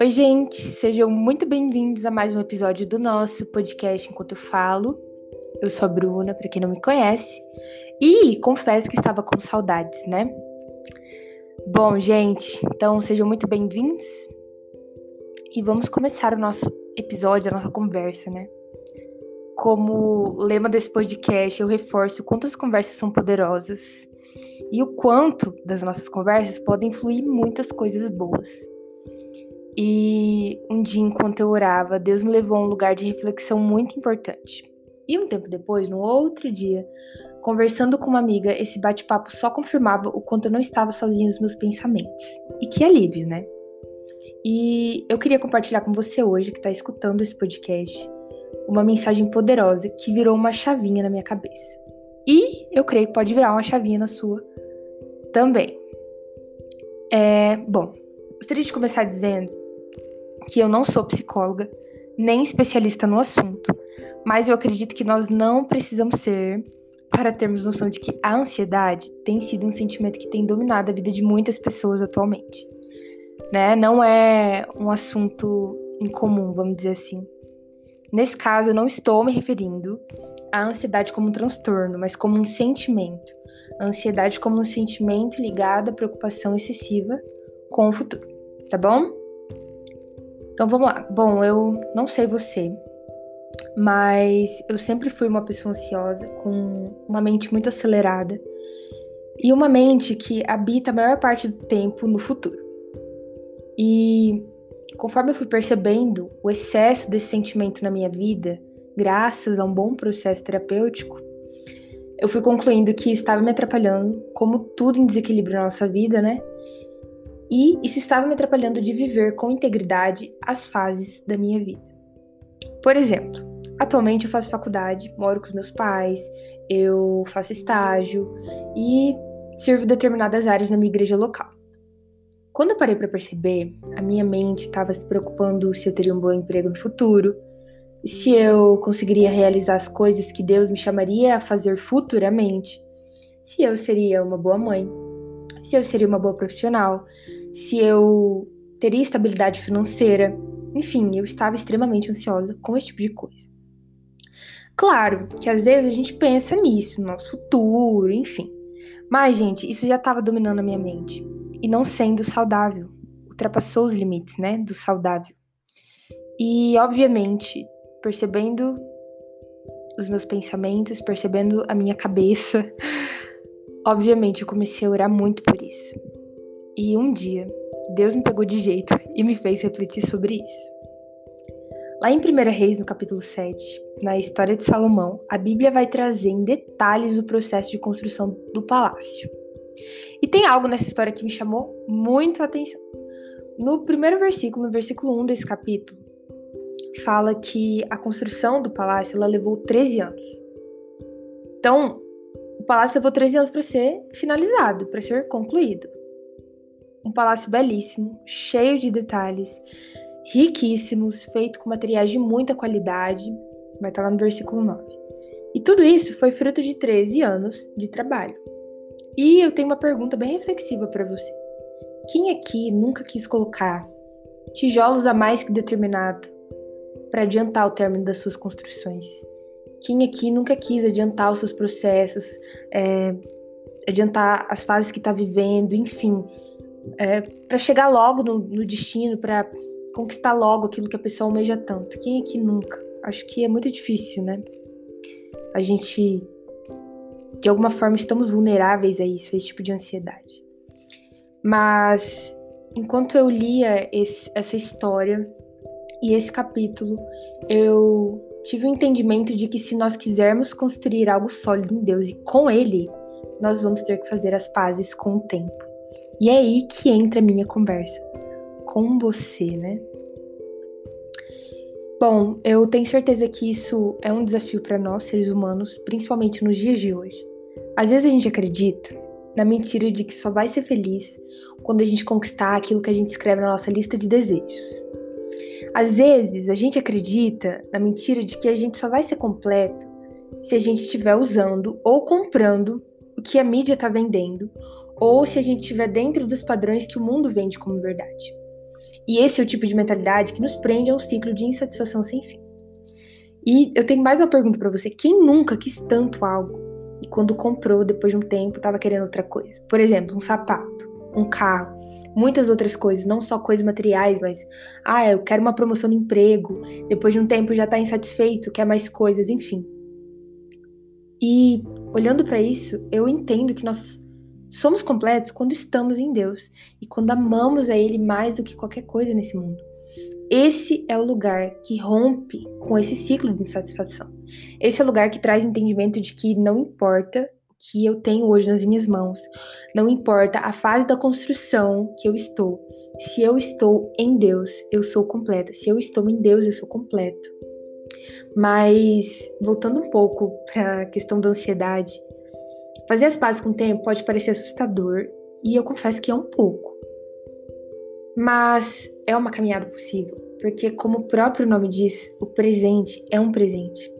Oi, gente, sejam muito bem-vindos a mais um episódio do nosso podcast Enquanto Falo. Eu sou a Bruna, para quem não me conhece, e confesso que estava com saudades, né? Bom, gente, então sejam muito bem-vindos e vamos começar o nosso episódio, a nossa conversa, né? Como lema desse podcast, eu reforço quantas conversas são poderosas e o quanto das nossas conversas podem fluir muitas coisas boas. E um dia, enquanto eu orava, Deus me levou a um lugar de reflexão muito importante. E um tempo depois, no outro dia, conversando com uma amiga, esse bate-papo só confirmava o quanto eu não estava sozinha nos meus pensamentos. E que alívio, né? E eu queria compartilhar com você hoje, que está escutando esse podcast, uma mensagem poderosa que virou uma chavinha na minha cabeça. E eu creio que pode virar uma chavinha na sua também. É, bom, gostaria de começar dizendo que eu não sou psicóloga, nem especialista no assunto, mas eu acredito que nós não precisamos ser para termos noção de que a ansiedade tem sido um sentimento que tem dominado a vida de muitas pessoas atualmente. Né? Não é um assunto incomum, vamos dizer assim. Nesse caso, eu não estou me referindo à ansiedade como um transtorno, mas como um sentimento. A ansiedade como um sentimento ligado à preocupação excessiva com o futuro, tá bom? Então vamos lá. Bom, eu não sei você, mas eu sempre fui uma pessoa ansiosa, com uma mente muito acelerada e uma mente que habita a maior parte do tempo no futuro. E conforme eu fui percebendo o excesso desse sentimento na minha vida, graças a um bom processo terapêutico, eu fui concluindo que estava me atrapalhando, como tudo em desequilíbrio na nossa vida, né? e isso estava me atrapalhando de viver com integridade as fases da minha vida. Por exemplo, atualmente eu faço faculdade, moro com os meus pais, eu faço estágio e sirvo determinadas áreas na minha igreja local. Quando eu parei para perceber, a minha mente estava se preocupando se eu teria um bom emprego no futuro, se eu conseguiria realizar as coisas que Deus me chamaria a fazer futuramente, se eu seria uma boa mãe, se eu seria uma boa profissional, se eu teria estabilidade financeira. Enfim, eu estava extremamente ansiosa com esse tipo de coisa. Claro que às vezes a gente pensa nisso, no nosso futuro, enfim. Mas, gente, isso já estava dominando a minha mente. E não sendo saudável. Ultrapassou os limites, né, do saudável. E, obviamente, percebendo os meus pensamentos, percebendo a minha cabeça, Obviamente, eu comecei a orar muito por isso. E um dia, Deus me pegou de jeito e me fez refletir sobre isso. Lá em 1 Reis, no capítulo 7, na história de Salomão, a Bíblia vai trazer em detalhes o processo de construção do palácio. E tem algo nessa história que me chamou muito a atenção. No primeiro versículo, no versículo 1 desse capítulo, fala que a construção do palácio ela levou 13 anos. Então, o palácio levou 13 anos para ser finalizado, para ser concluído. Um palácio belíssimo, cheio de detalhes, riquíssimos, feito com materiais de muita qualidade, vai estar lá no versículo 9. E tudo isso foi fruto de 13 anos de trabalho. E eu tenho uma pergunta bem reflexiva para você. Quem aqui nunca quis colocar tijolos a mais que determinado para adiantar o término das suas construções? Quem aqui nunca quis adiantar os seus processos, é, adiantar as fases que está vivendo, enfim, é, para chegar logo no, no destino, para conquistar logo aquilo que a pessoa almeja tanto? Quem aqui nunca? Acho que é muito difícil, né? A gente, de alguma forma, estamos vulneráveis a isso, a esse tipo de ansiedade. Mas, enquanto eu lia esse, essa história e esse capítulo, eu tive o um entendimento de que se nós quisermos construir algo sólido em Deus e com Ele, nós vamos ter que fazer as pazes com o tempo. E é aí que entra a minha conversa com você, né? Bom, eu tenho certeza que isso é um desafio para nós, seres humanos, principalmente nos dias de hoje. Às vezes a gente acredita na mentira de que só vai ser feliz quando a gente conquistar aquilo que a gente escreve na nossa lista de desejos. Às vezes a gente acredita na mentira de que a gente só vai ser completo se a gente estiver usando ou comprando o que a mídia está vendendo ou se a gente estiver dentro dos padrões que o mundo vende como verdade. E esse é o tipo de mentalidade que nos prende a um ciclo de insatisfação sem fim. E eu tenho mais uma pergunta para você: quem nunca quis tanto algo e quando comprou, depois de um tempo, estava querendo outra coisa? Por exemplo, um sapato, um carro, muitas outras coisas, não só coisas materiais, mas ah, eu quero uma promoção no emprego, depois de um tempo já está insatisfeito, quer mais coisas, enfim. E olhando para isso, eu entendo que nós somos completos quando estamos em Deus e quando amamos a Ele mais do que qualquer coisa nesse mundo. Esse é o lugar que rompe com esse ciclo de insatisfação. Esse é o lugar que traz entendimento de que não importa o que eu tenho hoje nas minhas mãos, não importa a fase da construção que eu estou. Se eu estou em Deus, eu sou completa. Se eu estou em Deus, eu sou completo. Mas voltando um pouco para a questão da ansiedade, fazer as pazes com o tempo pode parecer assustador e eu confesso que é um pouco. Mas é uma caminhada possível, porque, como o próprio nome diz, o presente é um presente.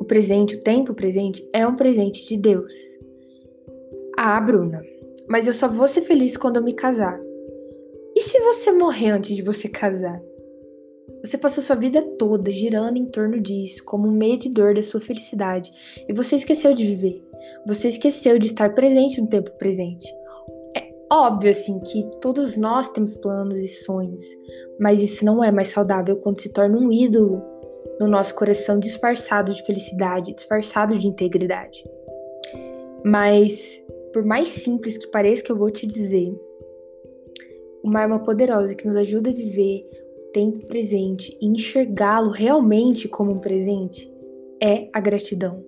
O presente, o tempo presente, é um presente de Deus. Ah, Bruna, mas eu só vou ser feliz quando eu me casar. E se você morrer antes de você casar? Você passou sua vida toda girando em torno disso, como um medidor da sua felicidade, e você esqueceu de viver. Você esqueceu de estar presente no tempo presente. Óbvio, assim, que todos nós temos planos e sonhos, mas isso não é mais saudável quando se torna um ídolo no nosso coração disfarçado de felicidade, disfarçado de integridade. Mas, por mais simples que pareça que eu vou te dizer, uma arma poderosa que nos ajuda a viver o tempo presente e enxergá-lo realmente como um presente é a gratidão.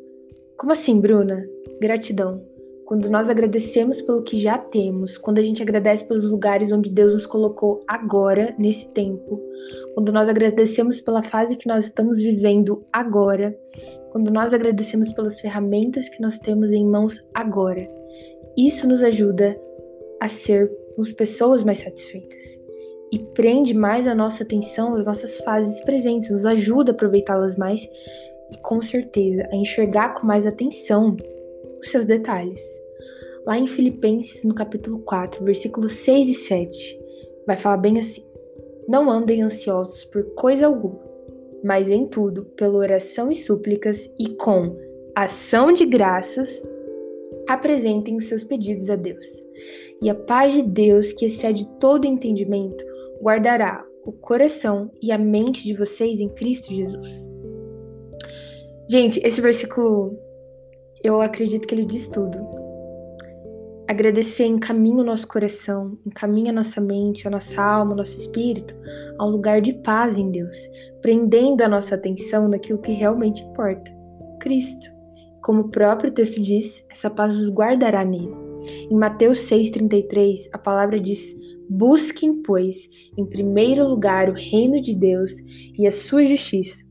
Como assim, Bruna? Gratidão quando nós agradecemos pelo que já temos, quando a gente agradece pelos lugares onde Deus nos colocou agora, nesse tempo, quando nós agradecemos pela fase que nós estamos vivendo agora, quando nós agradecemos pelas ferramentas que nós temos em mãos agora, isso nos ajuda a sermos pessoas mais satisfeitas e prende mais a nossa atenção às nossas fases presentes, nos ajuda a aproveitá-las mais e com certeza a enxergar com mais atenção os seus detalhes. Lá em Filipenses, no capítulo 4, versículos 6 e 7, vai falar bem assim: Não andem ansiosos por coisa alguma, mas em tudo, pela oração e súplicas e com ação de graças, apresentem os seus pedidos a Deus. E a paz de Deus, que excede todo entendimento, guardará o coração e a mente de vocês em Cristo Jesus. Gente, esse versículo eu acredito que ele diz tudo. Agradecer encaminha o nosso coração, encaminha a nossa mente, a nossa alma, o nosso espírito a um lugar de paz em Deus, prendendo a nossa atenção naquilo que realmente importa: Cristo. Como o próprio texto diz, essa paz os guardará nele. Em Mateus 6,33, a palavra diz: Busquem, pois, em primeiro lugar o reino de Deus e a sua justiça,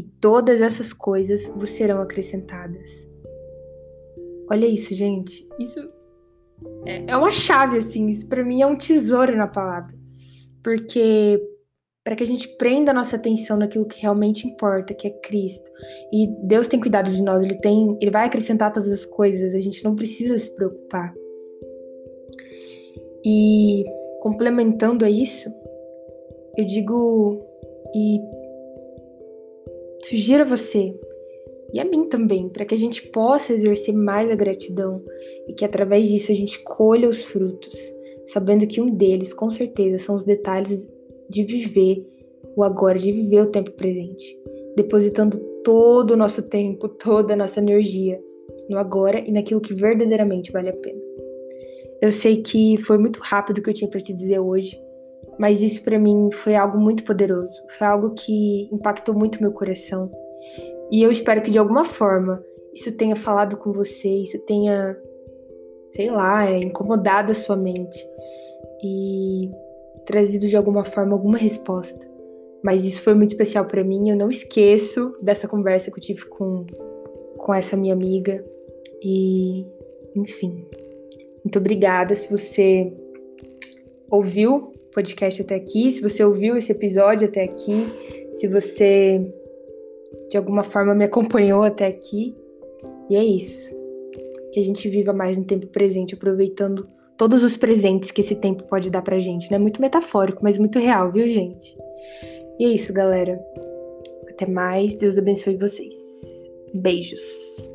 e todas essas coisas vos serão acrescentadas. Olha isso, gente. Isso é, é uma chave, assim. Isso para mim é um tesouro na palavra. Porque para que a gente prenda a nossa atenção naquilo que realmente importa, que é Cristo. E Deus tem cuidado de nós, ele tem, ele vai acrescentar todas as coisas, a gente não precisa se preocupar. E complementando a isso, eu digo e sugiro a você e a mim também, para que a gente possa exercer mais a gratidão e que através disso a gente colha os frutos, sabendo que um deles, com certeza, são os detalhes de viver o agora, de viver o tempo presente, depositando todo o nosso tempo, toda a nossa energia no agora e naquilo que verdadeiramente vale a pena. Eu sei que foi muito rápido o que eu tinha para te dizer hoje, mas isso para mim foi algo muito poderoso, foi algo que impactou muito meu coração e eu espero que de alguma forma isso tenha falado com você, isso tenha, sei lá, é, incomodado a sua mente e trazido de alguma forma alguma resposta. Mas isso foi muito especial para mim, eu não esqueço dessa conversa que eu tive com, com essa minha amiga. E, enfim, muito obrigada se você ouviu podcast até aqui, se você ouviu esse episódio até aqui, se você de alguma forma me acompanhou até aqui. E é isso. que a gente viva mais no tempo presente, aproveitando todos os presentes que esse tempo pode dar pra gente, né? Muito metafórico, mas muito real, viu, gente? E é isso, galera. Até mais. Deus abençoe vocês. Beijos.